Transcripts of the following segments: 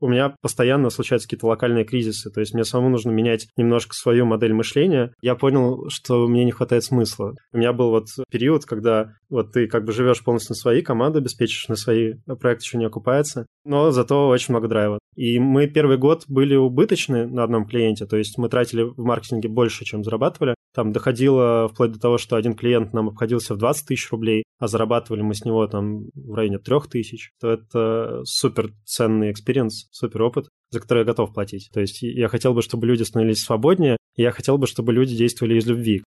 у меня постоянно случаются какие-то локальные кризисы, то есть мне самому нужно менять немножко свою модель мышления. Я понял, что мне не хватает смысла. У меня был вот период, когда вот ты как бы живешь полностью на свои, команды обеспечишь на свои, а проект еще не окупается, но зато очень много драйва. И мы первый год были убыточны на одном клиенте, то есть мы тратили в маркетинге больше, чем зарабатывали. Там доходило вплоть до того, что один клиент нам обходился в 20 тысяч рублей, а зарабатывали мы с него там в районе 3 тысяч, то это супер ценный experience, супер опыт, за который я готов платить. То есть я хотел бы, чтобы люди становились свободнее, и я хотел бы, чтобы люди действовали из любви.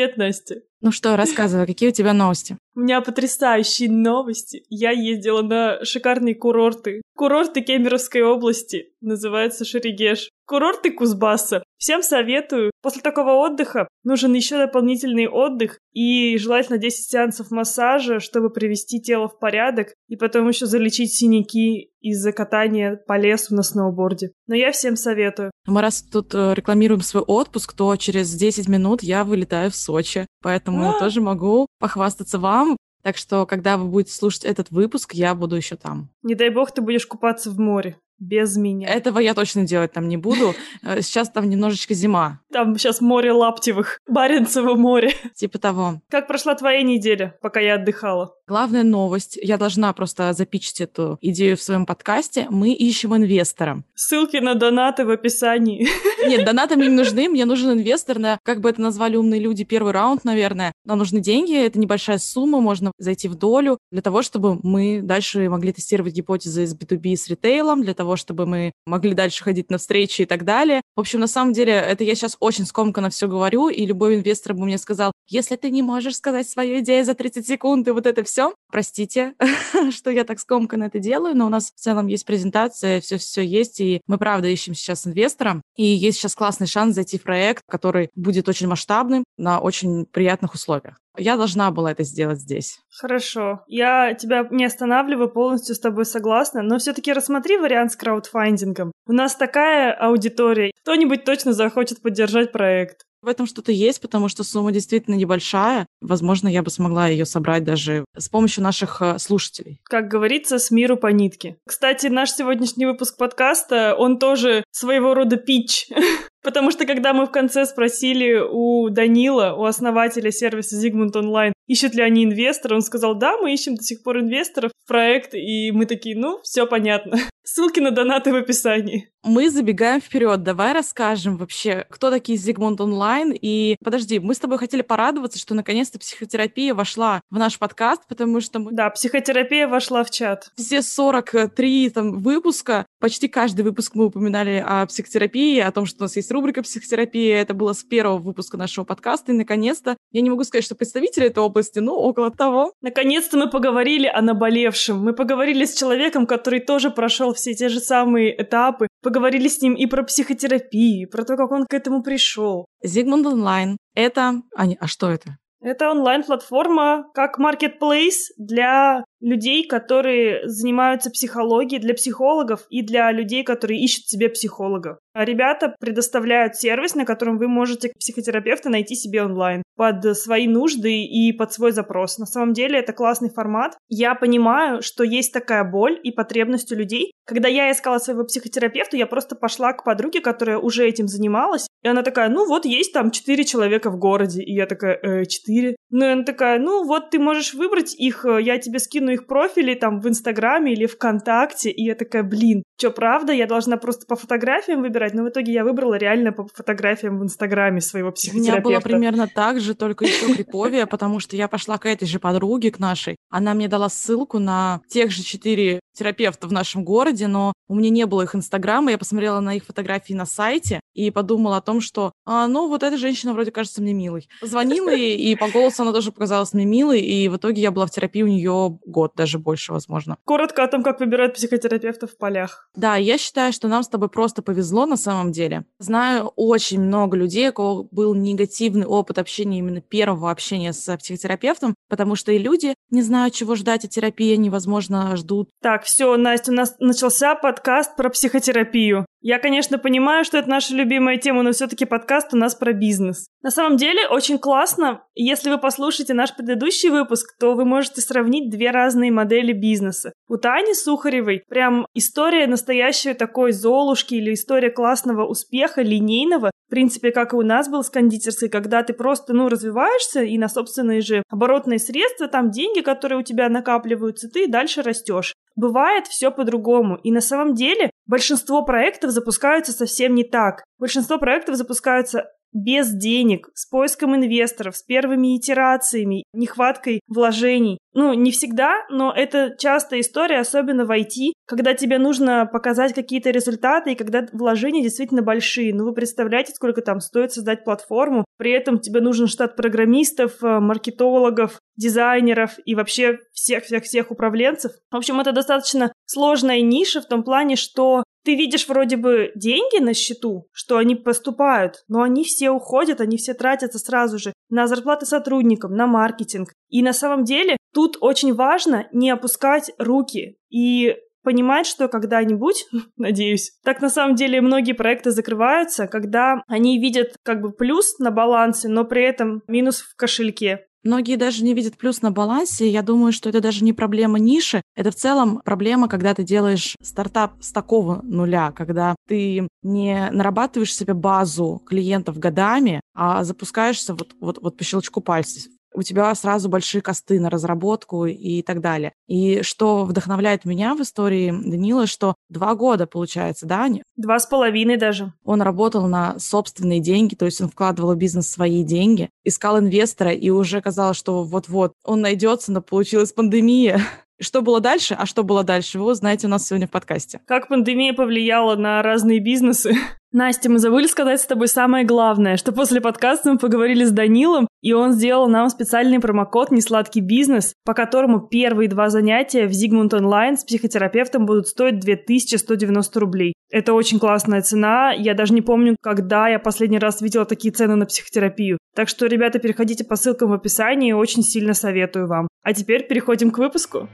Привет, Настя. Ну что, рассказывай, какие у тебя новости? У меня потрясающие новости. Я ездила на шикарные курорты. Курорты Кемеровской области. Называется Шерегеш. Курорты Кузбасса. Всем советую. После такого отдыха нужен еще дополнительный отдых и желательно 10 сеансов массажа, чтобы привести тело в порядок и потом еще залечить синяки из-за катания по лесу на сноуборде. Но я всем советую. Мы раз тут э, рекламируем свой отпуск, то через 10 минут я вылетаю в Сочи. Поэтому а! тоже могу похвастаться вам. Так что, когда вы будете слушать этот выпуск, я буду еще там. Не дай бог, ты будешь купаться в море без меня. Этого я точно делать там не буду. Э, сейчас там немножечко зима. Там сейчас море Лаптевых, Баренцево море. Типа того. Как прошла твоя неделя, пока я отдыхала? Главная новость, я должна просто запичить эту идею в своем подкасте. Мы ищем инвестора. Ссылки на донаты в описании. Нет, донаты мне не нужны, мне нужен инвестор на, как бы это назвали умные люди, первый раунд, наверное. Нам нужны деньги, это небольшая сумма, можно зайти в долю для того, чтобы мы дальше могли тестировать гипотезы с B2B с ритейлом, для того, того, чтобы мы могли дальше ходить на встречи и так далее. В общем, на самом деле, это я сейчас очень скомканно все говорю, и любой инвестор бы мне сказал, если ты не можешь сказать свою идею за 30 секунд и вот это все, простите, что я так скомканно это делаю, но у нас в целом есть презентация, все-все есть, и мы правда ищем сейчас инвестора, и есть сейчас классный шанс зайти в проект, который будет очень масштабным на очень приятных условиях. Я должна была это сделать здесь. Хорошо. Я тебя не останавливаю, полностью с тобой согласна, но все-таки рассмотри вариант с краудфандингом. У нас такая аудитория. Кто-нибудь точно захочет поддержать проект. В этом что-то есть, потому что сумма действительно небольшая. Возможно, я бы смогла ее собрать даже с помощью наших э, слушателей. Как говорится, с миру по нитке. Кстати, наш сегодняшний выпуск подкаста, он тоже своего рода пич Потому что когда мы в конце спросили у Данила, у основателя сервиса Zigmund Online, ищут ли они инвестора, он сказал, да, мы ищем до сих пор инвесторов в проект, и мы такие, ну, все понятно. Ссылки на донаты в описании. Мы забегаем вперед. Давай расскажем вообще, кто такие Zigmund Online. И подожди, мы с тобой хотели порадоваться, что наконец-то психотерапия вошла в наш подкаст, потому что мы... Да, психотерапия вошла в чат. Все 43 там, выпуска, почти каждый выпуск мы упоминали о психотерапии, о том, что у нас есть рубрика психотерапия. Это было с первого выпуска нашего подкаста. И наконец-то, я не могу сказать, что представители этой области, но около того. Наконец-то мы поговорили о наболевшем. Мы поговорили с человеком, который тоже прошел все те же самые этапы, поговорили с ним и про психотерапию, про то, как он к этому пришел. Зигмунд онлайн — это... А, не... а что это? Это онлайн-платформа как marketplace для людей, которые занимаются психологией, для психологов и для людей, которые ищут себе психологов. А ребята предоставляют сервис, на котором вы можете психотерапевта найти себе онлайн под свои нужды и под свой запрос. На самом деле это классный формат. Я понимаю, что есть такая боль и потребность у людей. Когда я искала своего психотерапевта, я просто пошла к подруге, которая уже этим занималась, и она такая, ну вот есть там четыре человека в городе. И я такая, э, четыре? Ну и она такая, ну вот ты можешь выбрать их, э, я тебе скину их профили там в Инстаграме или ВКонтакте, и я такая, блин, что, правда, я должна просто по фотографиям выбирать? Но в итоге я выбрала реально по фотографиям в Инстаграме своего психотерапевта. У меня было примерно так же, только еще криповее, потому что я пошла к этой же подруге, к нашей. Она мне дала ссылку на тех же четыре терапевта в нашем городе, но у меня не было их Инстаграма, я посмотрела на их фотографии на сайте и подумала о том, что, а, ну, вот эта женщина вроде кажется мне милой. Звонила ей, и по голосу она тоже показалась мне милой, и в итоге я была в терапии у нее год, даже больше, возможно. Коротко о том, как выбирают психотерапевта в полях. Да, я считаю, что нам с тобой просто повезло на самом деле. Знаю очень много людей, у кого был негативный опыт общения, именно первого общения с психотерапевтом, потому что и люди не знают, чего ждать от терапии, невозможно ждут. Так, все, Настя, у нас начался подкаст про психотерапию. Я, конечно, понимаю, что это наша любимая тема, но все-таки подкаст у нас про бизнес. На самом деле, очень классно. Если вы послушаете наш предыдущий выпуск, то вы можете сравнить две разные модели бизнеса. У Тани Сухаревой прям история настоящей такой золушки или история классного успеха, линейного, в принципе, как и у нас был с кондитерской, когда ты просто, ну, развиваешься и на собственные же оборотные средства, там деньги, которые у тебя накапливаются, ты дальше растешь. Бывает все по-другому. И на самом деле большинство проектов запускаются совсем не так. Большинство проектов запускаются без денег, с поиском инвесторов, с первыми итерациями, нехваткой вложений. Ну, не всегда, но это частая история, особенно в IT, когда тебе нужно показать какие-то результаты, и когда вложения действительно большие. Ну, вы представляете, сколько там стоит создать платформу, при этом тебе нужен штат программистов, э, маркетологов, дизайнеров и вообще всех-всех-всех управленцев. В общем, это достаточно сложная ниша в том плане, что ты видишь вроде бы деньги на счету, что они поступают, но они все уходят, они все тратятся сразу же на зарплаты сотрудникам, на маркетинг. И на самом деле тут очень важно не опускать руки и понимать, что когда-нибудь, надеюсь, так на самом деле многие проекты закрываются, когда они видят как бы плюс на балансе, но при этом минус в кошельке. Многие даже не видят плюс на балансе. Я думаю, что это даже не проблема ниши. Это в целом проблема, когда ты делаешь стартап с такого нуля, когда ты не нарабатываешь себе базу клиентов годами, а запускаешься вот, вот, вот по щелчку пальцев у тебя сразу большие косты на разработку и так далее. И что вдохновляет меня в истории Данила, что два года, получается, да, Аня? Два с половиной даже. Он работал на собственные деньги, то есть он вкладывал в бизнес свои деньги, искал инвестора, и уже казалось, что вот-вот он найдется, но получилась пандемия. Что было дальше, а что было дальше, вы узнаете у нас сегодня в подкасте. Как пандемия повлияла на разные бизнесы? Настя, мы забыли сказать с тобой самое главное, что после подкаста мы поговорили с Данилом, и он сделал нам специальный промокод «Несладкий бизнес», по которому первые два занятия в Zigmund Online с психотерапевтом будут стоить 2190 рублей. Это очень классная цена. Я даже не помню, когда я последний раз видела такие цены на психотерапию. Так что, ребята, переходите по ссылкам в описании, очень сильно советую вам. А теперь переходим к выпуску.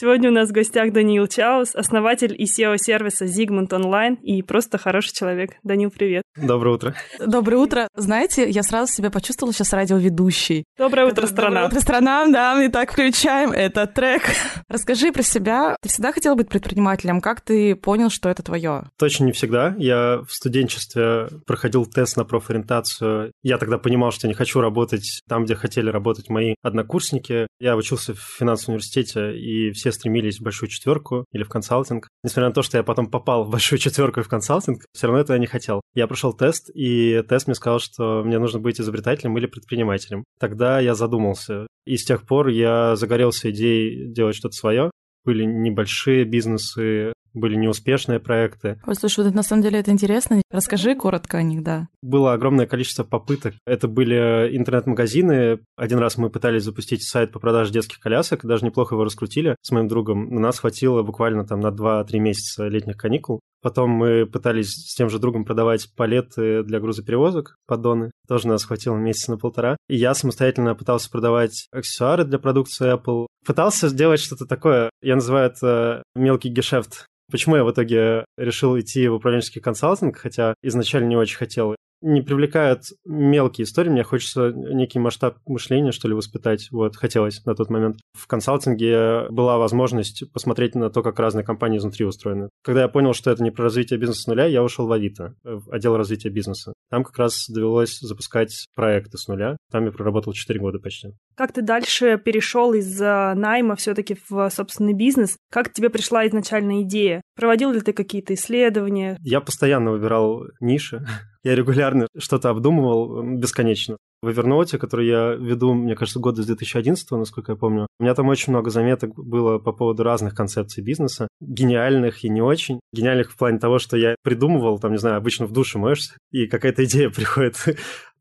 Сегодня у нас в гостях Даниил Чаус, основатель и SEO-сервиса Zigmund Online и просто хороший человек. Данил, привет. Доброе утро. Доброе утро. Знаете, я сразу себя почувствовала сейчас радиоведущей. Доброе утро, страна. Доброе утро, страна. Да, мы так включаем этот трек. Расскажи про себя. Ты всегда хотела быть предпринимателем? Как ты понял, что это твое? Точно не всегда. Я в студенчестве проходил тест на профориентацию. Я тогда понимал, что не хочу работать там, где хотели работать мои однокурсники. Я учился в финансовом университете, и все стремились в большую четверку или в консалтинг. Несмотря на то, что я потом попал в большую четверку и в консалтинг, все равно этого я не хотел. Я прошел тест, и тест мне сказал, что мне нужно быть изобретателем или предпринимателем. Тогда я задумался. И с тех пор я загорелся идеей делать что-то свое. Были небольшие бизнесы, были неуспешные проекты. Ой, слушай, вот на самом деле это интересно. Расскажи коротко о них, да. Было огромное количество попыток. Это были интернет-магазины. Один раз мы пытались запустить сайт по продаже детских колясок, даже неплохо его раскрутили с моим другом. На нас хватило буквально там на 2-3 месяца летних каникул. Потом мы пытались с тем же другом продавать палеты для грузоперевозок, поддоны. Тоже нас хватило месяца на полтора. И я самостоятельно пытался продавать аксессуары для продукции Apple. Пытался сделать что-то такое, я называю это мелкий гешефт. Почему я в итоге решил идти в управленческий консалтинг, хотя изначально не очень хотел? не привлекают мелкие истории, мне хочется некий масштаб мышления, что ли, воспитать. Вот, хотелось на тот момент. В консалтинге была возможность посмотреть на то, как разные компании изнутри устроены. Когда я понял, что это не про развитие бизнеса с нуля, я ушел в Авито, в отдел развития бизнеса. Там как раз довелось запускать проекты с нуля. Там я проработал 4 года почти. Как ты дальше перешел из найма все-таки в собственный бизнес? Как тебе пришла изначальная идея? Проводил ли ты какие-то исследования? Я постоянно выбирал ниши. Я регулярно что-то обдумывал бесконечно. В Evernote, который я веду, мне кажется, года с 2011, насколько я помню, у меня там очень много заметок было по поводу разных концепций бизнеса, гениальных и не очень. Гениальных в плане того, что я придумывал, там, не знаю, обычно в душе моешься, и какая-то идея приходит.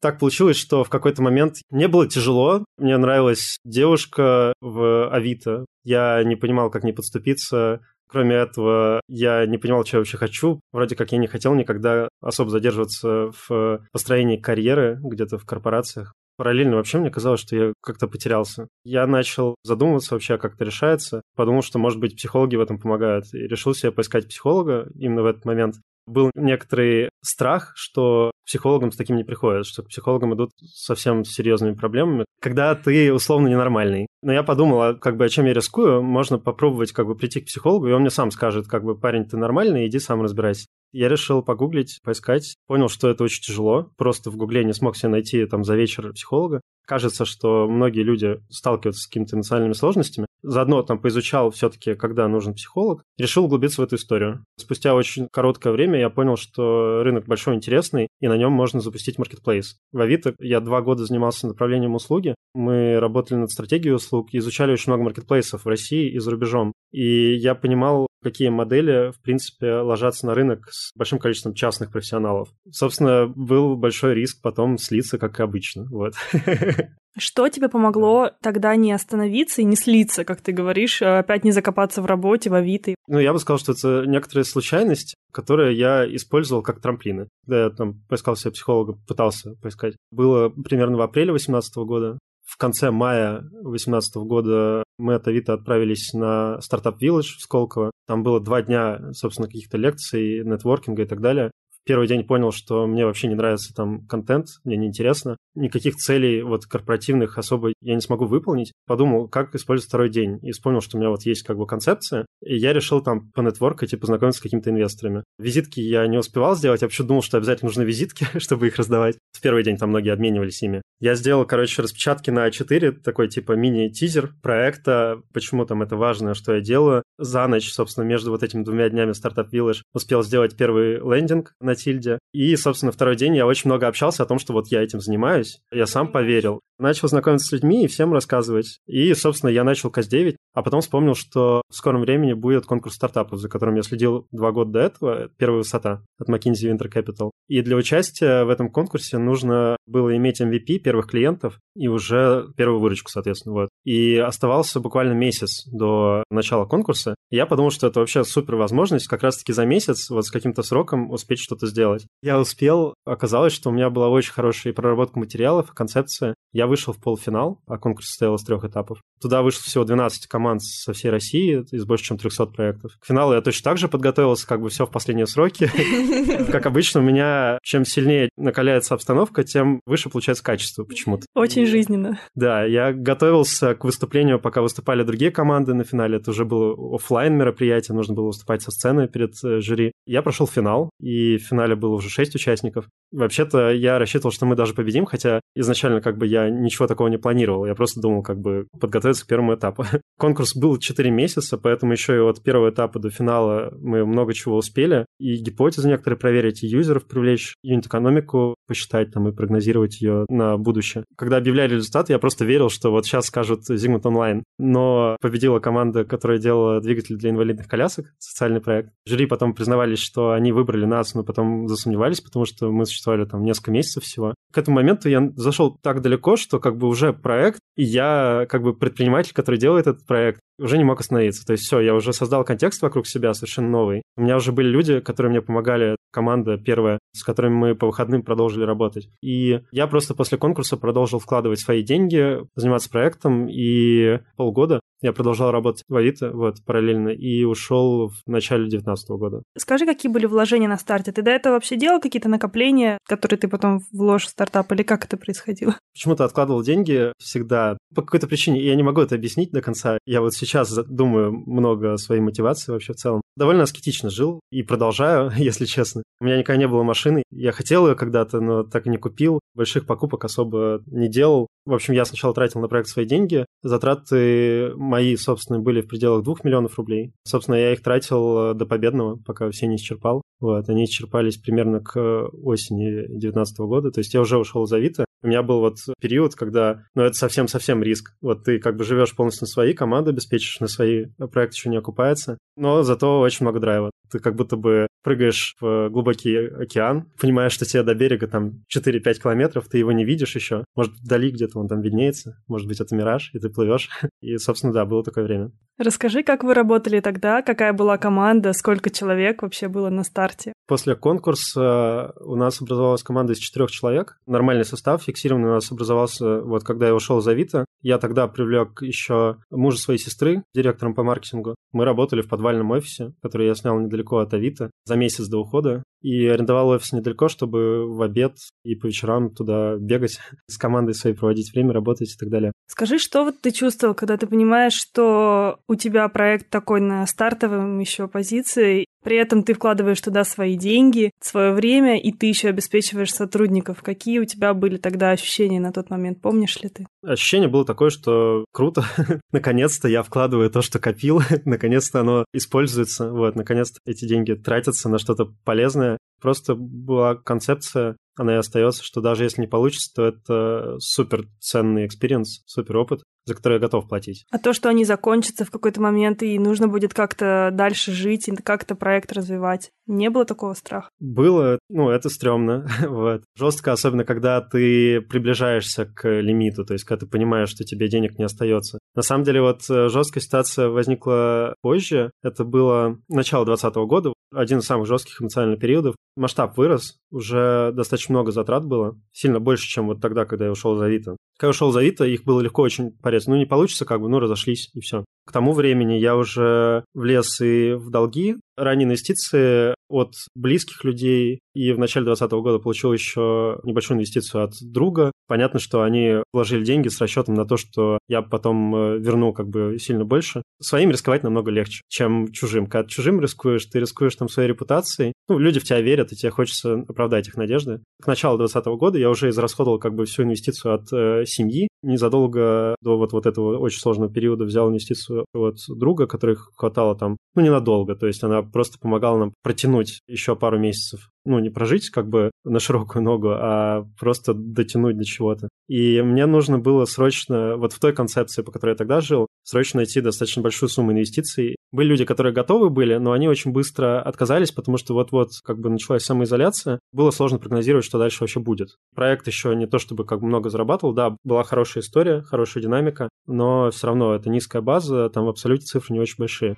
Так получилось, что в какой-то момент мне было тяжело, мне нравилась девушка в Авито, я не понимал, как не подступиться, Кроме этого, я не понимал, что я вообще хочу. Вроде как я не хотел никогда особо задерживаться в построении карьеры где-то в корпорациях. Параллельно вообще мне казалось, что я как-то потерялся. Я начал задумываться вообще, как это решается. Подумал, что, может быть, психологи в этом помогают. И решил себе поискать психолога именно в этот момент был некоторый страх, что психологам с таким не приходят, что к психологам идут совсем с серьезными проблемами, когда ты условно ненормальный. Но я подумал, а как бы о чем я рискую, можно попробовать как бы прийти к психологу, и он мне сам скажет, как бы, парень, ты нормальный, иди сам разбирайся. Я решил погуглить, поискать, понял, что это очень тяжело, просто в гугле не смог себе найти там за вечер психолога. Кажется, что многие люди сталкиваются с какими-то эмоциональными сложностями. Заодно там поизучал все-таки, когда нужен психолог, решил углубиться в эту историю. Спустя очень короткое время я понял, что рынок большой интересный, и на нем можно запустить маркетплейс. В Авито я два года занимался направлением услуги. Мы работали над стратегией услуг, изучали очень много маркетплейсов в России и за рубежом. И я понимал, какие модели, в принципе, ложатся на рынок с большим количеством частных профессионалов. Собственно, был большой риск потом слиться, как и обычно. Вот. Что тебе помогло тогда не остановиться и не слиться, как ты говоришь, а опять не закопаться в работе, в Авито? Ну, я бы сказал, что это некоторая случайность, которую я использовал как трамплины. Когда я там поискал себе психолога, пытался поискать. Было примерно в апреле 2018 года. Конце мая 2018 года мы от Авито отправились на стартап Village в Сколково. Там было два дня, собственно, каких-то лекций, нетворкинга и так далее первый день понял, что мне вообще не нравится там контент, мне неинтересно. Никаких целей вот корпоративных особо я не смогу выполнить. Подумал, как использовать второй день. И вспомнил, что у меня вот есть как бы концепция. И я решил там понетворкать и познакомиться с какими-то инвесторами. Визитки я не успевал сделать. Я вообще думал, что обязательно нужны визитки, чтобы их раздавать. В первый день там многие обменивались ими. Я сделал, короче, распечатки на А4, такой типа мини-тизер проекта, почему там это важно, что я делаю. За ночь, собственно, между вот этими двумя днями стартап Village успел сделать первый лендинг на Тильде. И, собственно, второй день я очень много общался о том, что вот я этим занимаюсь. Я сам поверил. Начал знакомиться с людьми и всем рассказывать. И, собственно, я начал КАС-9, а потом вспомнил, что в скором времени будет конкурс стартапов, за которым я следил два года до этого, первая высота от McKinsey Venture Capital. И для участия в этом конкурсе нужно было иметь MVP первых клиентов и уже первую выручку, соответственно. Вот. И оставался буквально месяц до начала конкурса. И я подумал, что это вообще супер возможность как раз-таки за месяц вот с каким-то сроком успеть что-то сделать. Я успел. Оказалось, что у меня была очень хорошая проработка материалов, концепция. Я вышел в полуфинал, а конкурс состоял из трех этапов. Туда вышло всего 12 команд со всей России, из больше чем 300 проектов. К финалу я точно так же подготовился, как бы все в последние сроки. Как обычно, у меня чем сильнее накаляется обстановка, тем выше получается качество почему-то. Очень жизненно. Да, я готовился к выступлению, пока выступали другие команды на финале. Это уже было офлайн мероприятие, нужно было выступать со сцены перед э, жюри. Я прошел финал, и в финале было уже 6 участников. Вообще-то я рассчитывал, что мы даже победим, хотя изначально как бы я ничего такого не планировал. Я просто думал как бы подготовиться к первому этапу. Конкурс был 4 месяца, поэтому еще и от первого этапа до финала мы много чего успели. И гипотезы некоторые проверить, и юзеров привлечь, юнит-экономику посчитать там и прогнозировать ее на будущее. Когда объявляли результаты, я просто верил, что вот сейчас скажут Zigmund Online. Но победила команда, которая делала двигатель для инвалидных колясок, социальный проект. Жюри потом признавались, что они выбрали нас, но потом засомневались, потому что мы существовали там несколько месяцев всего. К этому моменту я зашел так далеко, что как бы уже проект, и я как бы предприниматель, который делает этот проект, уже не мог остановиться. То есть все, я уже создал контекст вокруг себя совершенно новый. У меня уже были люди, которые мне помогали, команда первая, с которыми мы по выходным продолжили работать. И я просто после конкурса продолжил вкладывать свои деньги, заниматься проектом, и полгода я продолжал работать в Авито вот, параллельно и ушел в начале 2019 года. Скажи, какие были вложения на старте? Ты до этого вообще делал какие-то накопления, которые ты потом вложишь в стартап, или как это происходило? Почему-то откладывал деньги всегда. По какой-то причине, я не могу это объяснить до конца. Я вот сейчас думаю много о своей мотивации вообще в целом. Довольно аскетично жил и продолжаю, если честно. У меня никогда не было машины. Я хотел ее когда-то, но так и не купил. Больших покупок особо не делал. В общем, я сначала тратил на проект свои деньги. Затраты мои, собственно, были в пределах 2 миллионов рублей. Собственно, я их тратил до победного, пока все не исчерпал. Вот, они исчерпались примерно к осени 2019 года. То есть я уже ушел из Авито. У меня был вот период, когда, ну, это совсем-совсем риск. Вот ты как бы живешь полностью на свои, команды обеспечишь на свои, проект еще не окупается. Но зато очень много драйва. Ты как будто бы прыгаешь в глубокий океан, понимаешь, что тебе до берега там 4-5 километров, ты его не видишь еще. Может, вдали где-то он там виднеется, может быть, это мираж, и ты плывешь. И, собственно, да, было такое время. Расскажи, как вы работали тогда, какая была команда, сколько человек вообще было на старте? После конкурса у нас образовалась команда из четырех человек. Нормальный состав, фиксированный у нас образовался, вот когда я ушел из Авито. Я тогда привлек еще мужа своей сестры, директором по маркетингу. Мы работали в подвальном офисе, который я снял недалеко от Авито за месяц до ухода. И арендовал офис недалеко, чтобы в обед и по вечерам туда бегать, с командой своей проводить время, работать и так далее. Скажи, что вот ты чувствовал, когда ты понимаешь, что у тебя проект такой на стартовом еще позиции, при этом ты вкладываешь туда свои деньги, свое время, и ты еще обеспечиваешь сотрудников. Какие у тебя были тогда ощущения на тот момент? Помнишь ли ты? Ощущение было такое, что круто. наконец-то я вкладываю то, что копил. наконец-то оно используется. Вот, наконец-то эти деньги тратятся на что-то полезное. Просто была концепция она и остается, что даже если не получится, то это супер ценный experience, супер опыт, за который я готов платить. А то, что они закончатся в какой-то момент, и нужно будет как-то дальше жить, и как-то проект развивать, не было такого страха? Было, ну, это стрёмно, вот. Жестко, особенно когда ты приближаешься к лимиту, то есть когда ты понимаешь, что тебе денег не остается. На самом деле, вот э, жесткая ситуация возникла позже, это было начало 2020 года, один из самых жестких эмоциональных периодов. Масштаб вырос, уже достаточно много затрат было, сильно больше, чем вот тогда, когда я ушел из Авито. Когда я ушел из Авито, их было легко очень порезать. Ну, не получится, как бы, ну, разошлись, и все. К тому времени я уже влез и в долги, ранние инвестиции от близких людей, и в начале 2020 года получил еще небольшую инвестицию от друга. Понятно, что они вложили деньги с расчетом на то, что я потом э, верну как бы сильно больше. Своим рисковать намного легче, чем чужим. Когда чужим рискуешь, ты рискуешь там своей репутацией. Ну, люди в тебя верят, и тебе хочется оправдать их надежды. К началу 2020 года я уже израсходовал как бы всю инвестицию от э, семьи. Незадолго до вот, вот этого очень сложного периода взял инвестицию от друга, которых хватало там, ну, ненадолго. То есть она просто помогала нам протянуть еще пару месяцев. Ну, не прожить как бы на широкую ногу, а просто дотянуть до чего-то. И мне нужно было срочно, вот в той концепции, по которой я тогда жил, срочно найти достаточно большую сумму инвестиций. Были люди, которые готовы были, но они очень быстро отказались, потому что вот-вот как бы началась самоизоляция. Было сложно прогнозировать, что дальше вообще будет. Проект еще не то чтобы как много зарабатывал, да, была хорошая история, хорошая динамика, но все равно это низкая база, там в абсолюте цифры не очень большие.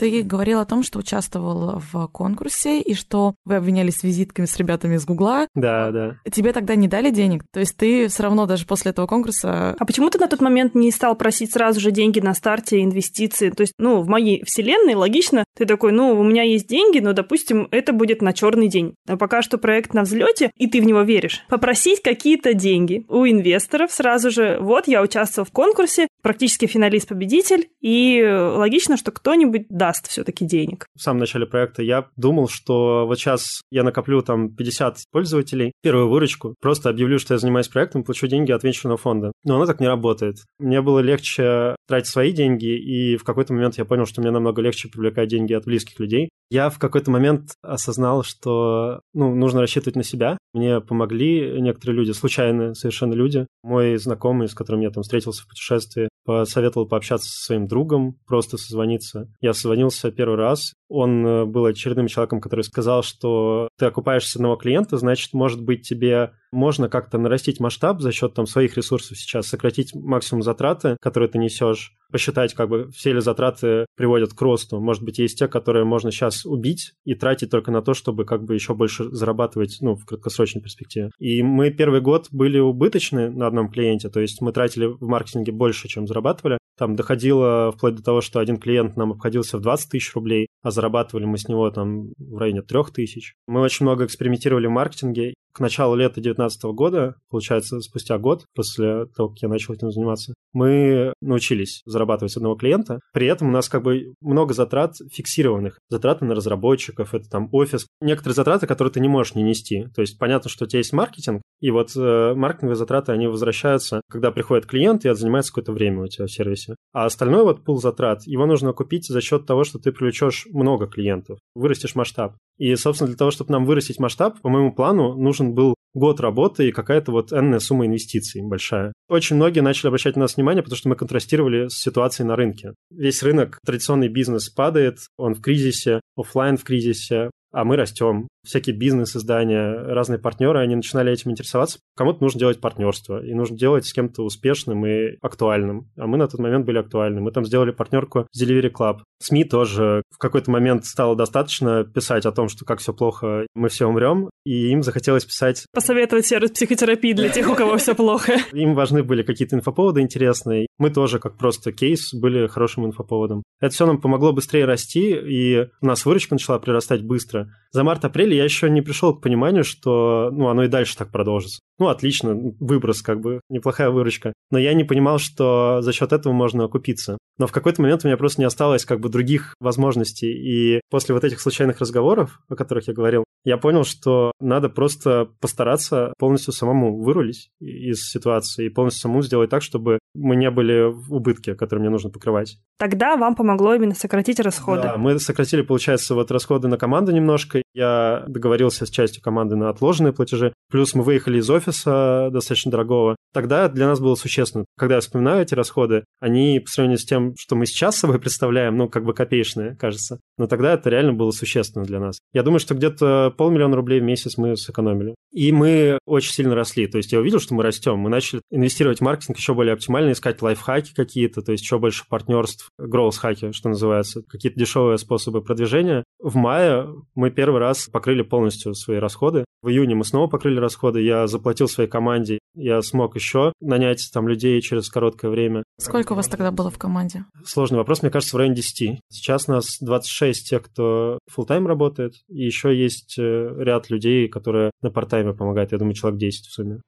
Ты говорил о том, что участвовал в конкурсе и что вы обвинялись визитками с ребятами из Гугла. Да, да. Тебе тогда не дали денег? То есть ты все равно даже после этого конкурса... А почему ты на тот момент не стал просить сразу же деньги на старте, инвестиции? То есть, ну, в моей вселенной логично, ты такой, ну, у меня есть деньги, но, допустим, это будет на черный день. А пока что проект на взлете, и ты в него веришь. Попросить какие-то деньги у инвесторов сразу же. Вот, я участвовал в конкурсе, практически финалист-победитель, и логично, что кто-нибудь даст все-таки денег. В самом начале проекта я думал, что вот сейчас я накоплю там 50 пользователей, первую выручку, просто объявлю, что я занимаюсь проектом, получу деньги от венчурного фонда. Но оно так не работает. Мне было легче тратить свои деньги, и в какой-то момент я понял, что мне намного легче привлекать деньги от близких людей. Я в какой-то момент осознал, что ну, нужно рассчитывать на себя. Мне помогли некоторые люди, случайные совершенно люди. Мой знакомый, с которым я там встретился в путешествии, посоветовал пообщаться со своим другом, просто созвониться. Я созвонился первый раз. Он э, был очередным человеком, который сказал, что ты окупаешься одного клиента, значит, может быть, тебе можно как-то нарастить масштаб за счет там своих ресурсов сейчас, сократить максимум затраты, которые ты несешь, посчитать, как бы все ли затраты приводят к росту. Может быть, есть те, которые можно сейчас убить и тратить только на то, чтобы как бы еще больше зарабатывать, ну, в краткосрочной перспективе. И мы первый год были убыточны на одном клиенте, то есть мы тратили в маркетинге больше, чем зарабатывали. Там доходило вплоть до того, что один клиент нам обходился в 20 тысяч рублей, а зарабатывали мы с него там в районе 3 тысяч. Мы очень много экспериментировали в маркетинге, к началу лета 2019 года, получается, спустя год после того, как я начал этим заниматься, мы научились зарабатывать с одного клиента. При этом у нас как бы много затрат фиксированных. Затраты на разработчиков, это там офис. Некоторые затраты, которые ты не можешь не нести. То есть понятно, что у тебя есть маркетинг, и вот э, маркетинговые затраты, они возвращаются, когда приходит клиент, и это занимается какое-то время у тебя в сервисе. А остальной вот пул затрат, его нужно купить за счет того, что ты привлечешь много клиентов, вырастешь масштаб. И, собственно, для того, чтобы нам вырастить масштаб, по моему плану, нужен был год работы и какая-то вот энная сумма инвестиций большая. Очень многие начали обращать на нас внимание, потому что мы контрастировали с ситуацией на рынке. Весь рынок, традиционный бизнес падает, он в кризисе, офлайн в кризисе, а мы растем. Всякие бизнес-издания, разные партнеры, они начинали этим интересоваться. Кому-то нужно делать партнерство, и нужно делать с кем-то успешным и актуальным. А мы на тот момент были актуальны. Мы там сделали партнерку с Delivery Club. СМИ тоже в какой-то момент стало достаточно писать о том, что как все плохо, мы все умрем, и им захотелось писать... Посоветовать сервис психотерапии для тех, у кого все плохо. Им важны были какие-то инфоповоды интересные. Мы тоже, как просто кейс, были хорошим инфоповодом. Это все нам помогло быстрее расти, и у нас выручка начала прирастать быстро. За март-апрель я еще не пришел к пониманию, что ну, оно и дальше так продолжится. Ну, отлично, выброс, как бы, неплохая выручка. Но я не понимал, что за счет этого можно окупиться. Но в какой-то момент у меня просто не осталось как бы других возможностей. И после вот этих случайных разговоров, о которых я говорил, я понял, что надо просто постараться полностью самому вырулить из ситуации и полностью самому сделать так, чтобы мы не были в убытке, которые мне нужно покрывать. Тогда вам помогло именно сократить расходы. Да, мы сократили, получается, вот расходы на команду немножко. Я договорился с частью команды на отложенные платежи. Плюс мы выехали из офиса достаточно дорогого. Тогда для нас было существенно. Когда я вспоминаю эти расходы, они по сравнению с тем, что мы сейчас собой представляем, ну, как бы копеечные, кажется. Но тогда это реально было существенно для нас. Я думаю, что где-то полмиллиона рублей в месяц мы сэкономили. И мы очень сильно росли. То есть я увидел, что мы растем. Мы начали инвестировать в маркетинг еще более оптимально, искать лайфхаки какие-то, то есть еще больше партнерств, growth-хаки, что называется, какие-то дешевые способы продвижения. В мае мы первый раз покрыли полностью свои расходы. В июне мы снова покрыли расходы. Я заплатил своей команде. Я смог еще нанять там людей через короткое время. Сколько у вас тогда было в команде? Сложный вопрос, мне кажется, в районе 10. Сейчас нас 26 тех, кто full тайм работает, и еще есть э, ряд людей, которые на парт-тайме помогают. Я думаю, человек 10 в сумме.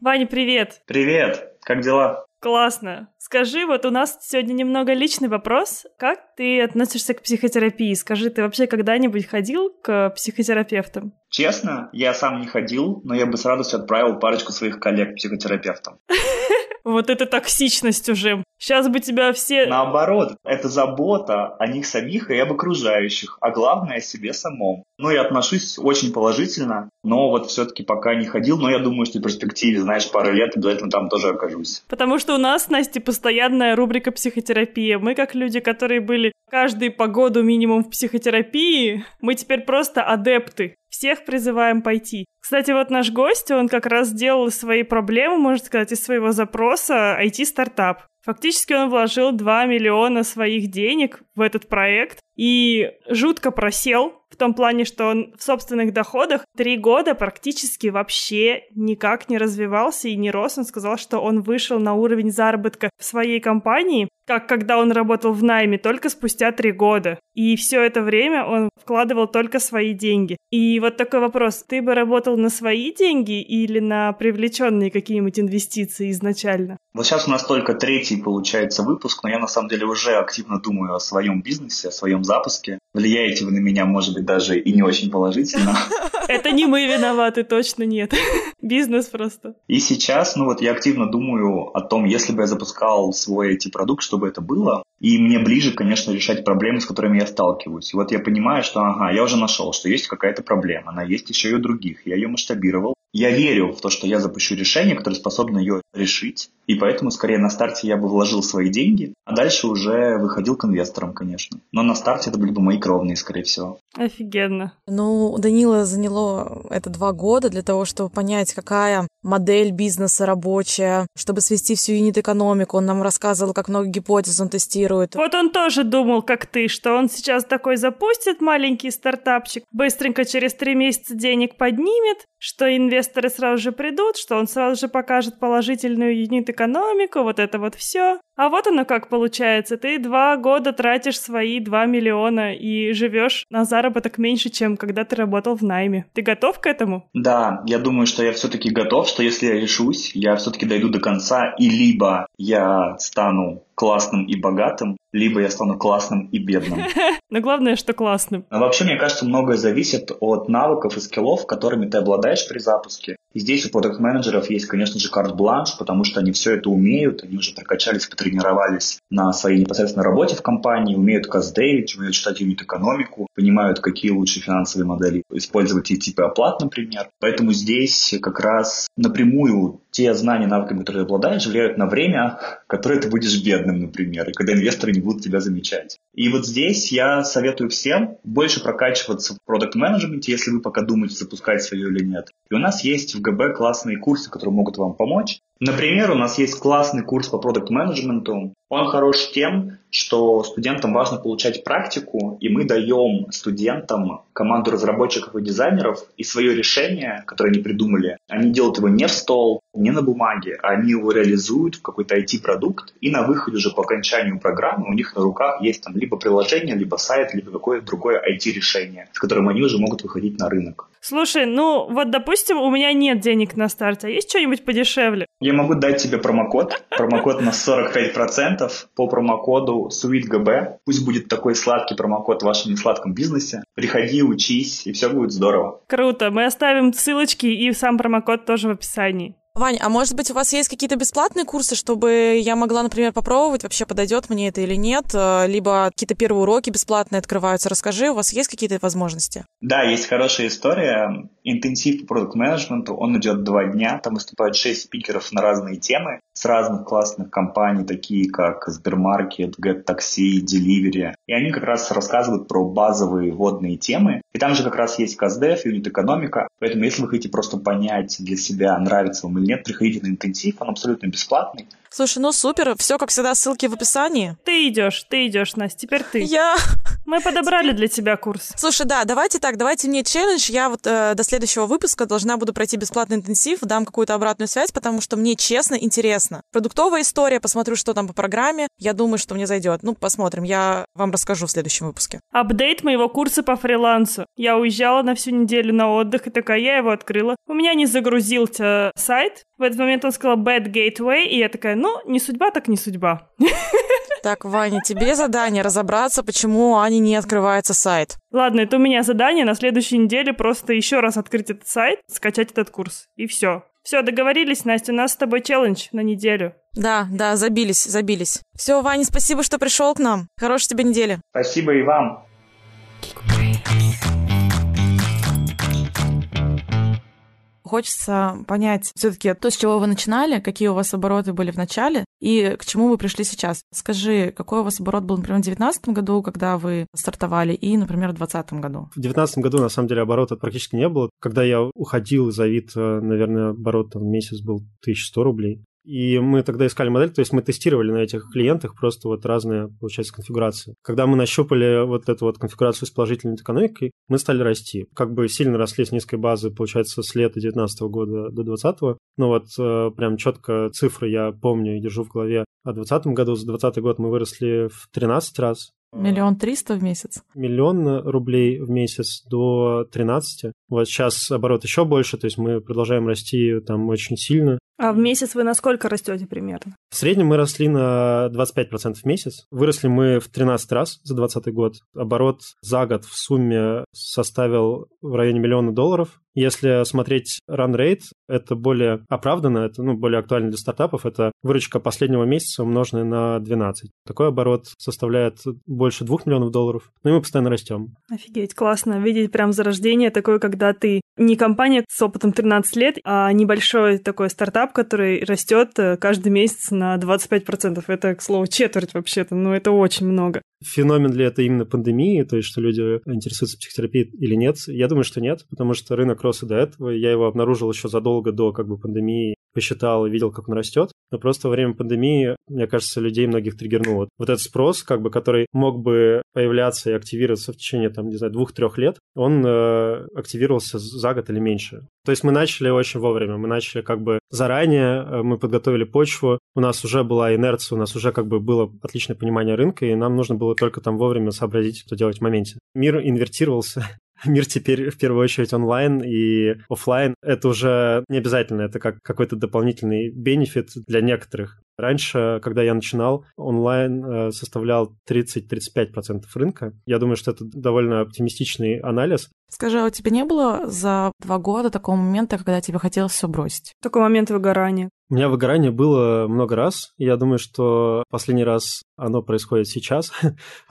Ваня, привет! Привет! Как дела? Классно. Скажи, вот у нас сегодня немного личный вопрос. Как ты относишься к психотерапии? Скажи, ты вообще когда-нибудь ходил к психотерапевтам? Честно, я сам не ходил, но я бы с радостью отправил парочку своих коллег психотерапевтам. Вот это токсичность уже. Сейчас бы тебя все... Наоборот, это забота о них самих и об окружающих, а главное о себе самом. Ну, я отношусь очень положительно, но вот все-таки пока не ходил, но я думаю, что в перспективе, знаешь, пару лет обязательно там тоже окажусь. Потому что у нас, Настя, постоянная рубрика психотерапия. Мы, как люди, которые были каждую погоду минимум в психотерапии, мы теперь просто адепты. Всех призываем пойти. Кстати, вот наш гость, он как раз сделал свои проблемы, можно сказать, из своего запроса IT-стартап. Фактически он вложил 2 миллиона своих денег в этот проект и жутко просел в том плане, что он в собственных доходах три года практически вообще никак не развивался и не рос. Он сказал, что он вышел на уровень заработка в своей компании, как когда он работал в найме, только спустя три года. И все это время он вкладывал только свои деньги. И вот такой вопрос. Ты бы работал на свои деньги или на привлеченные какие-нибудь инвестиции изначально? Вот сейчас у нас только третий, получается, выпуск, но я на самом деле уже активно думаю о своем бизнесе, о своем запуске. Влияете вы на меня, может быть, даже и не очень положительно. Это не мы виноваты, точно нет. Бизнес просто. И сейчас, ну вот я активно думаю о том, если бы я запускал свой IT-продукт, чтобы это было. И мне ближе, конечно, решать проблемы, с которыми я сталкиваюсь. И вот я понимаю, что ага, я уже нашел, что есть какая-то проблема, она есть еще и у других. Я ее масштабировал, я верю в то, что я запущу решение, которое способно ее решить, и поэтому скорее на старте я бы вложил свои деньги, а дальше уже выходил к инвесторам, конечно. Но на старте это были бы мои кровные, скорее всего. Офигенно. Ну, Данила заняло это два года для того, чтобы понять, какая модель бизнеса рабочая, чтобы свести всю юнит-экономику. Он нам рассказывал, как много гипотез он тестирует. Вот он тоже думал, как ты, что он сейчас такой запустит маленький стартапчик, быстренько через три месяца денег поднимет, что инвесторы сразу же придут, что он сразу же покажет положительную юнит-экономику, вот это вот все. А вот оно как получается. Ты два года тратишь свои два миллиона и живешь на заработок меньше, чем когда ты работал в найме. Ты готов к этому? Да, я думаю, что я все-таки готов, что если я решусь, я все-таки дойду до конца, и либо я стану классным и богатым, либо я стану классным и бедным. Но главное, что классным. Но вообще, мне кажется, многое зависит от навыков и скиллов, которыми ты обладаешь при запуске. И здесь у продукт-менеджеров есть, конечно же, карт-бланш, потому что они все это умеют, они уже прокачались, потренировались на своей непосредственной работе в компании, умеют каздевить, умеют читать юнит-экономику, понимают, какие лучшие финансовые модели использовать и типы оплат, например. Поэтому здесь как раз напрямую те знания, навыки, которые ты обладаешь, влияют на время, которое ты будешь бедным, например, и когда инвесторы не будут тебя замечать. И вот здесь я советую всем больше прокачиваться в продукт-менеджменте, если вы пока думаете, запускать свое или нет. И у нас есть в ГБ классные курсы, которые могут вам помочь. Например, у нас есть классный курс по продукт-менеджменту. Он хорош тем, что студентам важно получать практику, и мы даем студентам команду разработчиков и дизайнеров, и свое решение, которое они придумали, они делают его не в стол, не на бумаге, а они его реализуют в какой-то IT-продукт, и на выходе уже по окончанию программы у них на руках есть там либо приложение, либо сайт, либо какое-то другое IT-решение, с которым они уже могут выходить на рынок. Слушай, ну вот, допустим, у меня нет денег на старте, а есть что-нибудь подешевле? Я могу дать тебе промокод. Промокод на 45% по промокоду SweetGB. Пусть будет такой сладкий промокод в вашем несладком бизнесе. Приходи, учись, и все будет здорово. Круто. Мы оставим ссылочки и сам промокод тоже в описании. Вань, а может быть у вас есть какие-то бесплатные курсы, чтобы я могла, например, попробовать, вообще подойдет мне это или нет? Э, либо какие-то первые уроки бесплатные открываются. Расскажи, у вас есть какие-то возможности? Да, есть хорошая история. Интенсив по продукт-менеджменту, он идет два дня. Там выступают шесть спикеров на разные темы с разных классных компаний, такие как Сбермаркет, GetTaxi, Delivery. И они как раз рассказывают про базовые водные темы. И там же как раз есть КАЗДЕФ, юнит-экономика. Поэтому если вы хотите просто понять для себя, нравится вам или нет, приходите на интенсив, он абсолютно бесплатный. Слушай, ну супер, все, как всегда, ссылки в описании. Ты идешь, ты идешь, Настя, теперь ты. Я... Мы подобрали для тебя курс. Слушай, да, давайте так, давайте мне челлендж. Я вот э, до следующего выпуска должна буду пройти бесплатный интенсив, дам какую-то обратную связь, потому что мне честно интересно. Продуктовая история, посмотрю, что там по программе. Я думаю, что мне зайдет. Ну, посмотрим, я вам расскажу в следующем выпуске. Апдейт моего курса по фрилансу. Я уезжала на всю неделю на отдых, и такая, я его открыла. У меня не загрузился сайт. В этот момент он сказал Bad Gateway, и я такая, ну, не судьба, так не судьба. Так, Ваня, тебе задание разобраться, почему Ани не открывается сайт. Ладно, это у меня задание на следующей неделе просто еще раз открыть этот сайт, скачать этот курс. И все. Все, договорились, Настя, у нас с тобой челлендж на неделю. Да, да, забились, забились. Все, Ваня, спасибо, что пришел к нам. Хорошей тебе недели. Спасибо и вам. Хочется понять все-таки то, с чего вы начинали, какие у вас обороты были в начале и к чему вы пришли сейчас. Скажи, какой у вас оборот был, например, в 2019 году, когда вы стартовали, и, например, в 2020 году? В 2019 году, на самом деле, оборота практически не было. Когда я уходил из Авито, наверное, оборот в месяц был 1100 рублей. И мы тогда искали модель, то есть мы тестировали на этих клиентах просто вот разные, получается, конфигурации. Когда мы нащупали вот эту вот конфигурацию с положительной экономикой, мы стали расти. Как бы сильно росли с низкой базы, получается, с лета 2019 года до 2020. Ну вот э, прям четко цифры я помню и держу в голове. А в 2020 году, за 2020 год мы выросли в 13 раз. Миллион триста в месяц? Миллион рублей в месяц до 13. Вот сейчас оборот еще больше, то есть мы продолжаем расти там очень сильно. А в месяц вы на сколько растете примерно? В среднем мы росли на 25% в месяц. Выросли мы в 13 раз за 2020 год. Оборот за год в сумме составил в районе миллиона долларов. Если смотреть run rate, это более оправданно, это ну, более актуально для стартапов. Это выручка последнего месяца умноженная на 12. Такой оборот составляет больше 2 миллионов долларов. Ну и мы постоянно растем. Офигеть, классно. Видеть прям зарождение такое, когда ты не компания с опытом 13 лет, а небольшой такой стартап, который растет э, каждый месяц на 25%. Это, к слову, четверть вообще-то, но это очень много. Феномен ли это именно пандемии, то есть что люди интересуются психотерапией или нет? Я думаю, что нет, потому что рынок рос и до этого. Я его обнаружил еще задолго до как бы пандемии посчитал и видел, как он растет. Но просто во время пандемии, мне кажется, людей многих триггернуло. Вот этот спрос, как бы, который мог бы появляться и активироваться в течение, там, не знаю, двух-трех лет, он э, активировался за год или меньше. То есть мы начали очень вовремя, мы начали как бы заранее, э, мы подготовили почву, у нас уже была инерция, у нас уже как бы было отличное понимание рынка, и нам нужно было только там вовремя сообразить, что делать в моменте. Мир инвертировался, мир теперь в первую очередь онлайн и офлайн. Это уже не обязательно, это как какой-то дополнительный бенефит для некоторых. Раньше, когда я начинал, онлайн э, составлял 30-35% рынка. Я думаю, что это довольно оптимистичный анализ. Скажи, а у тебя не было за два года такого момента, когда тебе хотелось все бросить? Такой момент выгорания. У меня выгорание было много раз. Я думаю, что последний раз оно происходит сейчас.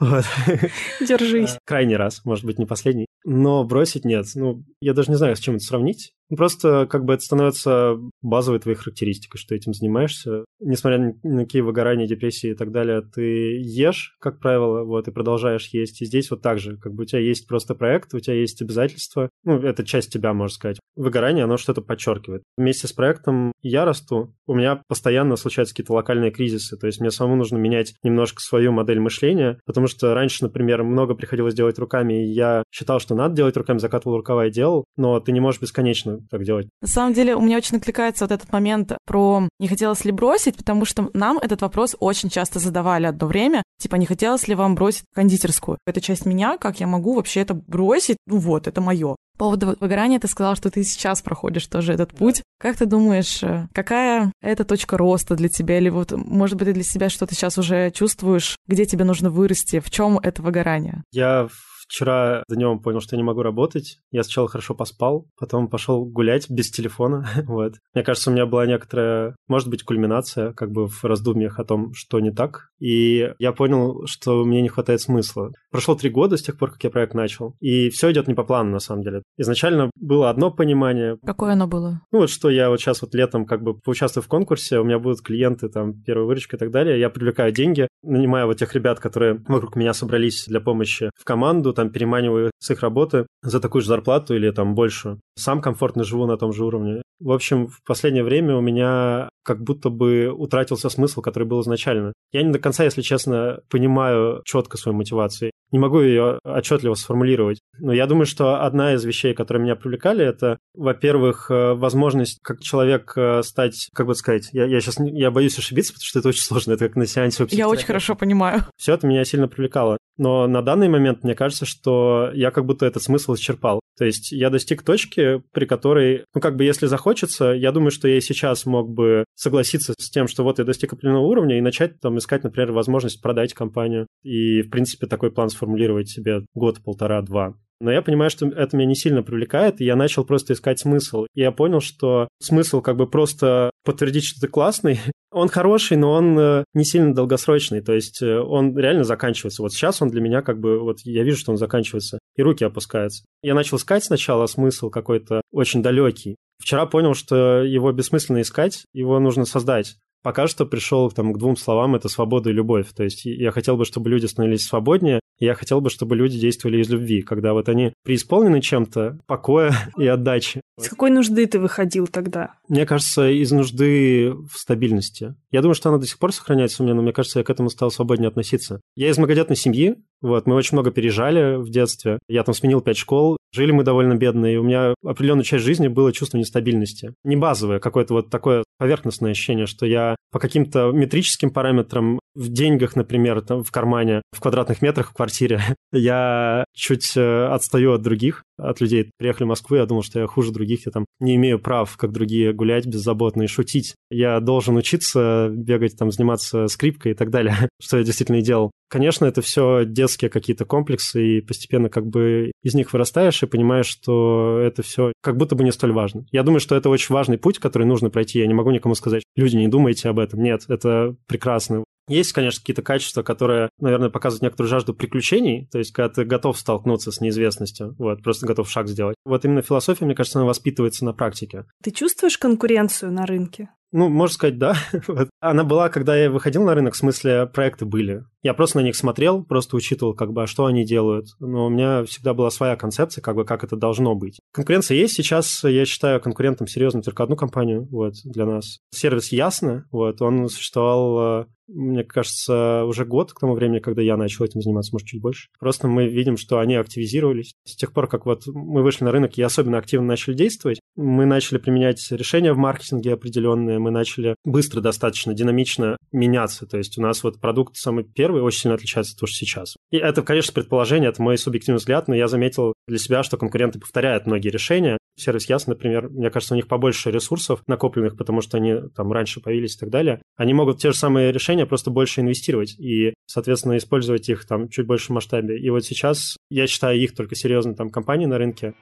Держись. Крайний раз, может быть, не последний. Но бросить нет. Ну, я даже не знаю, с чем это сравнить. Просто как бы это становится базовой твоей характеристикой, что этим занимаешься. Несмотря на какие выгорания, депрессии и так далее, ты ешь, как правило, вот, и продолжаешь есть. И здесь вот так же, как бы у тебя есть просто проект, у тебя есть обязательства. Ну, это часть тебя, можно сказать. Выгорание, оно что-то подчеркивает. Вместе с проектом я расту, у меня постоянно случаются какие-то локальные кризисы. То есть мне самому нужно менять немножко свою модель мышления, потому что раньше, например, много приходилось делать руками, и я считал, что надо делать руками, закатывал рукава и делал, но ты не можешь бесконечно так делать. На самом деле, у меня очень откликается вот этот момент про не хотелось ли бросить, потому что нам этот вопрос очень часто задавали одно время. Типа, не хотелось ли вам бросить кондитерскую? Это часть меня, как я могу вообще это бросить? Ну вот, это мое. По поводу выгорания ты сказал, что ты сейчас проходишь тоже этот путь. Как ты думаешь, э, какая это точка роста для тебя? Или вот, может быть, ты для себя что-то сейчас уже чувствуешь, где тебе нужно вырасти? В чем это выгорание? Я Вчера днем понял, что я не могу работать. Я сначала хорошо поспал, потом пошел гулять без телефона. вот. Мне кажется, у меня была некоторая, может быть, кульминация как бы в раздумьях о том, что не так. И я понял, что мне не хватает смысла. Прошло три года с тех пор, как я проект начал. И все идет не по плану, на самом деле. Изначально было одно понимание. Какое оно было? Ну вот что я вот сейчас вот летом как бы поучаствую в конкурсе, у меня будут клиенты, там, первая выручка и так далее. Я привлекаю деньги, нанимаю вот тех ребят, которые вокруг меня собрались для помощи в команду, там переманиваю с их работы за такую же зарплату или там больше. Сам комфортно живу на том же уровне. В общем, в последнее время у меня как будто бы утратился смысл, который был изначально. Я не до конца, если честно, понимаю четко свою мотивацию. Не могу ее отчетливо сформулировать. Но я думаю, что одна из вещей, которые меня привлекали, это, во-первых, э, возможность как человек э, стать, как бы сказать, я, я сейчас я боюсь ошибиться, потому что это очень сложно, это как на сеансе Я очень хорошо понимаю. Все это меня сильно привлекало. Но на данный момент мне кажется, что я как будто этот смысл исчерпал. То есть я достиг точки, при которой, ну как бы если захочется, я думаю, что я и сейчас мог бы согласиться с тем, что вот я достиг определенного уровня и начать там искать, например, возможность продать компанию. И, в принципе, такой план сформулировать себе год, полтора, два. Но я понимаю, что это меня не сильно привлекает, и я начал просто искать смысл. И я понял, что смысл как бы просто подтвердить, что ты классный, он хороший, но он э, не сильно долгосрочный, то есть э, он реально заканчивается. Вот сейчас он для меня как бы, вот я вижу, что он заканчивается, и руки опускаются. Я начал искать сначала смысл какой-то очень далекий. Вчера понял, что его бессмысленно искать, его нужно создать пока что пришел там, к двум словам, это свобода и любовь. То есть я хотел бы, чтобы люди становились свободнее, я хотел бы, чтобы люди действовали из любви, когда вот они преисполнены чем-то, покоя и отдачи. С какой нужды ты выходил тогда? Мне кажется, из нужды в стабильности. Я думаю, что она до сих пор сохраняется у меня, но мне кажется, я к этому стал свободнее относиться. Я из многодетной семьи, вот, мы очень много переезжали в детстве. Я там сменил пять школ, жили мы довольно бедно, и у меня определенную часть жизни было чувство нестабильности. Не базовое, какое-то вот такое поверхностное ощущение, что я по каким-то метрическим параметрам в деньгах, например, там, в кармане, в квадратных метрах в квартире, я чуть э, отстаю от других, от людей. Приехали в Москву, я думал, что я хуже других, я там не имею прав, как другие, гулять беззаботно и шутить. Я должен учиться бегать, там, заниматься скрипкой и так далее, что я действительно и делал. Конечно, это все детские какие-то комплексы, и постепенно как бы из них вырастаешь и понимаешь, что это все как будто бы не столь важно. Я думаю, что это очень важный путь, который нужно пройти. Я не могу никому сказать, люди, не думайте об этом. Нет, это прекрасно. Есть, конечно, какие-то качества, которые, наверное, показывают некоторую жажду приключений, то есть когда ты готов столкнуться с неизвестностью, вот, просто готов шаг сделать. Вот именно философия, мне кажется, она воспитывается на практике. Ты чувствуешь конкуренцию на рынке? Ну, можно сказать, да. Она была, когда я выходил на рынок, в смысле, проекты были. Я просто на них смотрел, просто учитывал, как бы, а что они делают. Но у меня всегда была своя концепция, как бы, как это должно быть. Конкуренция есть. Сейчас я считаю конкурентом серьезным только одну компанию, вот, для нас. Сервис Ясно, вот, он существовал э, мне кажется, уже год к тому времени, когда я начал этим заниматься, может, чуть больше. Просто мы видим, что они активизировались. С тех пор, как вот мы вышли на рынок и особенно активно начали действовать, мы начали применять решения в маркетинге определенные, мы начали быстро достаточно, динамично меняться. То есть у нас вот продукт самый первый очень сильно отличается от того, что сейчас. И это, конечно, предположение, это мой субъективный взгляд, но я заметил для себя, что конкуренты повторяют многие решения, Сервис Яс, например, мне кажется, у них побольше ресурсов накопленных, потому что они там раньше появились и так далее. Они могут те же самые решения просто больше инвестировать и, соответственно, использовать их там чуть больше масштабе. И вот сейчас я считаю их только серьезной там компанией на рынке.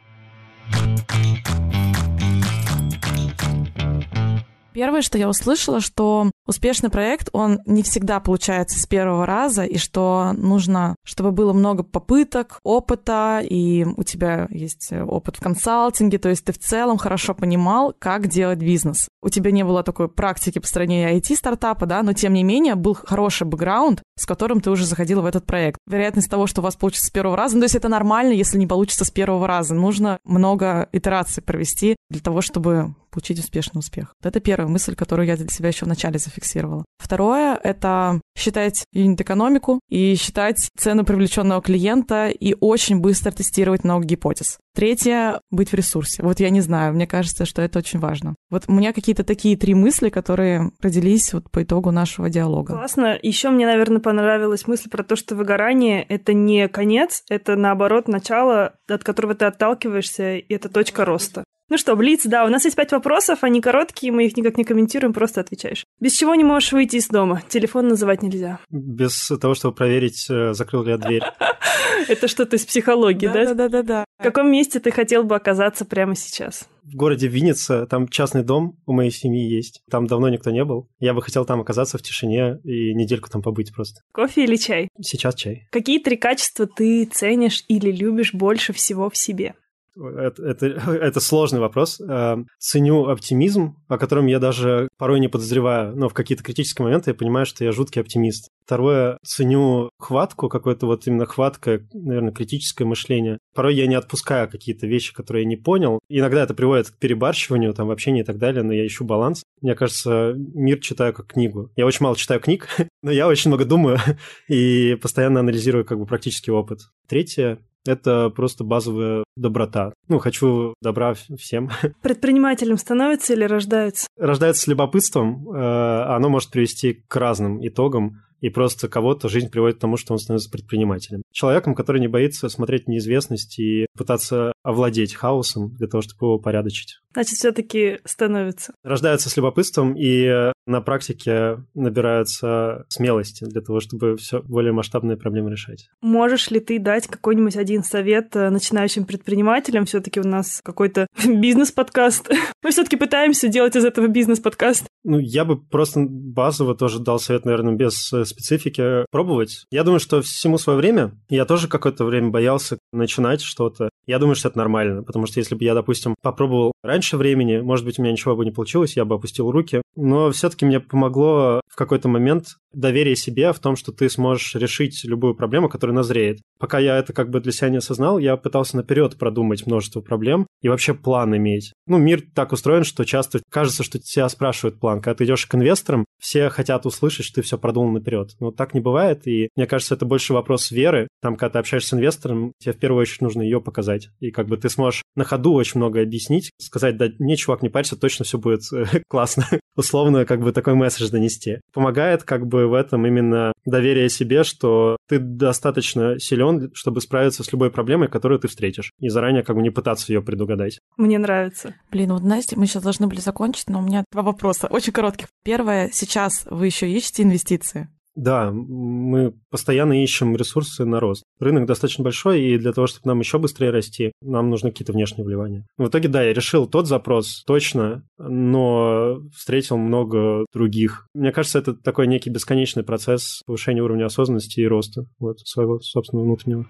Первое, что я услышала, что успешный проект, он не всегда получается с первого раза, и что нужно, чтобы было много попыток, опыта, и у тебя есть опыт в консалтинге, то есть ты в целом хорошо понимал, как делать бизнес. У тебя не было такой практики построения IT-стартапа, да, но тем не менее был хороший бэкграунд, с которым ты уже заходила в этот проект. Вероятность того, что у вас получится с первого раза, ну, то есть это нормально, если не получится с первого раза. Нужно много итераций провести для того, чтобы получить успешный успех. Это первая мысль, которую я для себя еще вначале зафиксировала. Второе — это считать юнит-экономику и считать цену привлеченного клиента и очень быстро тестировать много гипотез. Третье — быть в ресурсе. Вот я не знаю, мне кажется, что это очень важно. Вот у меня какие-то такие три мысли, которые родились вот по итогу нашего диалога. Классно. Еще мне, наверное, понравилась мысль про то, что выгорание — это не конец, это, наоборот, начало, от которого ты отталкиваешься, и это точка роста. Ну что, Блиц, да, у нас есть пять вопросов, они короткие, мы их никак не комментируем, просто отвечаешь. Без чего не можешь выйти из дома? Телефон называть нельзя. Без того, чтобы проверить, э, закрыл ли я дверь. Это что-то из психологии, да? Да-да-да. В каком месте ты хотел бы оказаться прямо сейчас? В городе Винница, там частный дом у моей семьи есть. Там давно никто не был. Я бы хотел там оказаться в тишине и недельку там побыть просто. Кофе или чай? Сейчас чай. Какие три качества ты ценишь или любишь больше всего в себе? Это, это, это сложный вопрос. Э, ценю оптимизм, о котором я даже порой не подозреваю. Но в какие-то критические моменты я понимаю, что я жуткий оптимист. Второе, ценю хватку, какое-то вот именно хватка, наверное, критическое мышление. Порой я не отпускаю какие-то вещи, которые я не понял. Иногда это приводит к перебарщиванию, там, в общении и так далее, но я ищу баланс. Мне кажется, мир читаю как книгу. Я очень мало читаю книг, но я очень много думаю и постоянно анализирую как бы практический опыт. Третье, это просто базовая доброта. Ну, хочу добра всем. Предпринимателем становится или рождается? Рождается с любопытством. Э, оно может привести к разным итогам и просто кого-то жизнь приводит к тому, что он становится предпринимателем. Человеком, который не боится смотреть неизвестность и пытаться овладеть хаосом для того, чтобы его порядочить. Значит, все-таки становится. Рождаются с любопытством и на практике набираются смелости для того, чтобы все более масштабные проблемы решать. Можешь ли ты дать какой-нибудь один совет э, начинающим предпринимателям? Все-таки у нас какой-то бизнес-подкаст. Мы все-таки пытаемся делать из этого бизнес-подкаст. Ну, я бы просто базово тоже дал совет, наверное, без э, специфики пробовать. Я думаю, что всему свое время. Я тоже какое-то время боялся начинать что-то. Я думаю, что это нормально, потому что если бы я, допустим, попробовал раньше времени, может быть, у меня ничего бы не получилось, я бы опустил руки. Но все-таки мне помогло в какой-то момент доверие себе в том, что ты сможешь решить любую проблему, которая назреет. Пока я это как бы для себя не осознал, я пытался наперед продумать множество проблем и вообще план иметь. Ну, мир так устроен, что часто кажется, что тебя спрашивают план. Когда ты идешь к инвесторам, все хотят услышать, что ты все продумал наперед. Но так не бывает, и мне кажется, это больше вопрос веры. Там, когда ты общаешься с инвестором, тебе в первую очередь нужно ее показать. И как бы ты сможешь на ходу очень много объяснить, сказать, да не, чувак, не парься, точно все будет э, классно. Условно, как бы такой месседж донести. Помогает как бы в этом именно доверие себе, что ты достаточно силен, чтобы справиться с любой проблемой, которую ты встретишь. И заранее как бы не пытаться ее предугадать. Мне нравится. Блин, вот Настя, мы сейчас должны были закончить, но у меня два вопроса, очень коротких. Первое, сейчас вы еще ищете инвестиции? Да, мы постоянно ищем ресурсы на рост. Рынок достаточно большой, и для того, чтобы нам еще быстрее расти, нам нужны какие-то внешние вливания. В итоге, да, я решил тот запрос точно, но встретил много других. Мне кажется, это такой некий бесконечный процесс повышения уровня осознанности и роста вот, своего собственного внутреннего.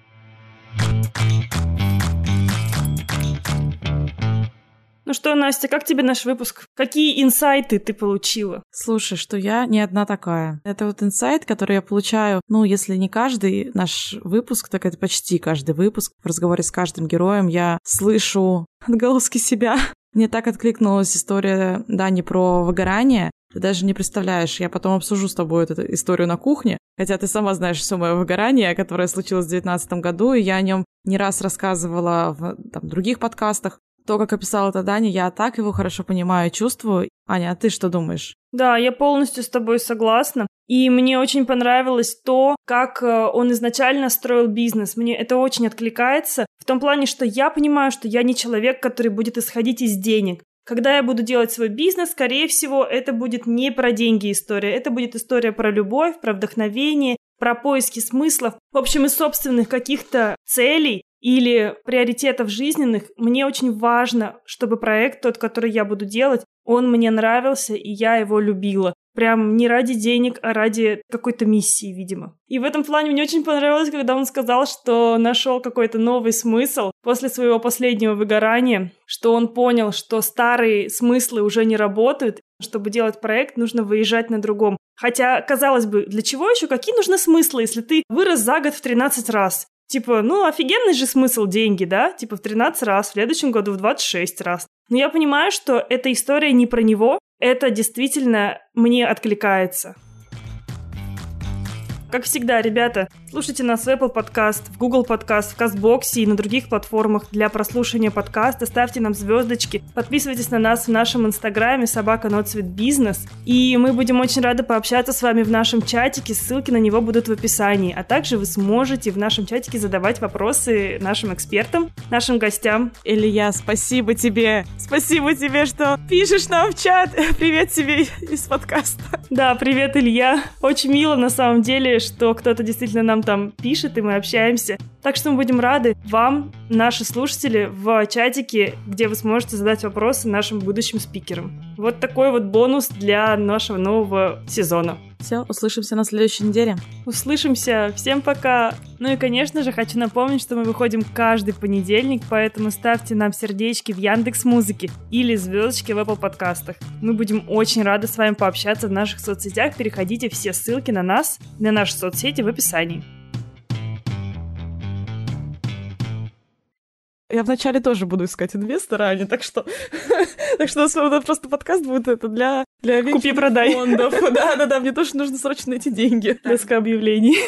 Ну что, Настя, как тебе наш выпуск? Какие инсайты ты получила? Слушай, что я не одна такая. Это вот инсайт, который я получаю, ну, если не каждый наш выпуск, так это почти каждый выпуск. В разговоре с каждым героем я слышу отголоски себя. Мне так откликнулась история Дани про выгорание. Ты даже не представляешь, я потом обсужу с тобой эту историю на кухне, хотя ты сама знаешь все мое выгорание, которое случилось в 2019 году, и я о нем не раз рассказывала в там, других подкастах. То, как описала это Даня, я так его хорошо понимаю и чувствую. Аня, а ты что думаешь? Да, я полностью с тобой согласна. И мне очень понравилось то, как э, он изначально строил бизнес. Мне это очень откликается в том плане, что я понимаю, что я не человек, который будет исходить из денег. Когда я буду делать свой бизнес, скорее всего, это будет не про деньги история, это будет история про любовь, про вдохновение, про поиски смыслов, в общем, из собственных каких-то целей или приоритетов жизненных. Мне очень важно, чтобы проект, тот, который я буду делать, он мне нравился, и я его любила. Прям не ради денег, а ради какой-то миссии, видимо. И в этом плане мне очень понравилось, когда он сказал, что нашел какой-то новый смысл после своего последнего выгорания, что он понял, что старые смыслы уже не работают, чтобы делать проект, нужно выезжать на другом. Хотя, казалось бы, для чего еще? Какие нужны смыслы, если ты вырос за год в 13 раз? Типа, ну, офигенный же смысл деньги, да? Типа в 13 раз, в следующем году в 26 раз. Но я понимаю, что эта история не про него, это действительно мне откликается. Как всегда, ребята, слушайте нас в Apple Podcast, в Google Podcast, в CastBox и на других платформах для прослушивания подкаста. Ставьте нам звездочки, подписывайтесь на нас в нашем инстаграме собака Ноцвет Бизнес. И мы будем очень рады пообщаться с вами в нашем чатике, ссылки на него будут в описании. А также вы сможете в нашем чатике задавать вопросы нашим экспертам, нашим гостям. Илья, спасибо тебе. Спасибо тебе, что пишешь нам в чат. Привет тебе из подкаста. Да, привет, Илья. Очень мило на самом деле, что кто-то действительно нам там пишет, и мы общаемся. Так что мы будем рады вам, наши слушатели, в чатике, где вы сможете задать вопросы нашим будущим спикерам. Вот такой вот бонус для нашего нового сезона. Все, услышимся на следующей неделе. Услышимся. Всем пока. Ну и, конечно же, хочу напомнить, что мы выходим каждый понедельник, поэтому ставьте нам сердечки в Яндекс Музыке или звездочки в Apple подкастах. Мы будем очень рады с вами пообщаться в наших соцсетях. Переходите все ссылки на нас, на наши соцсети в описании. Я вначале тоже буду искать инвестора, Аня, так что... так что у нас просто подкаст будет это для... для Купи-продай. фондов. Да-да-да, мне тоже нужно срочно найти деньги. Несколько объявлений.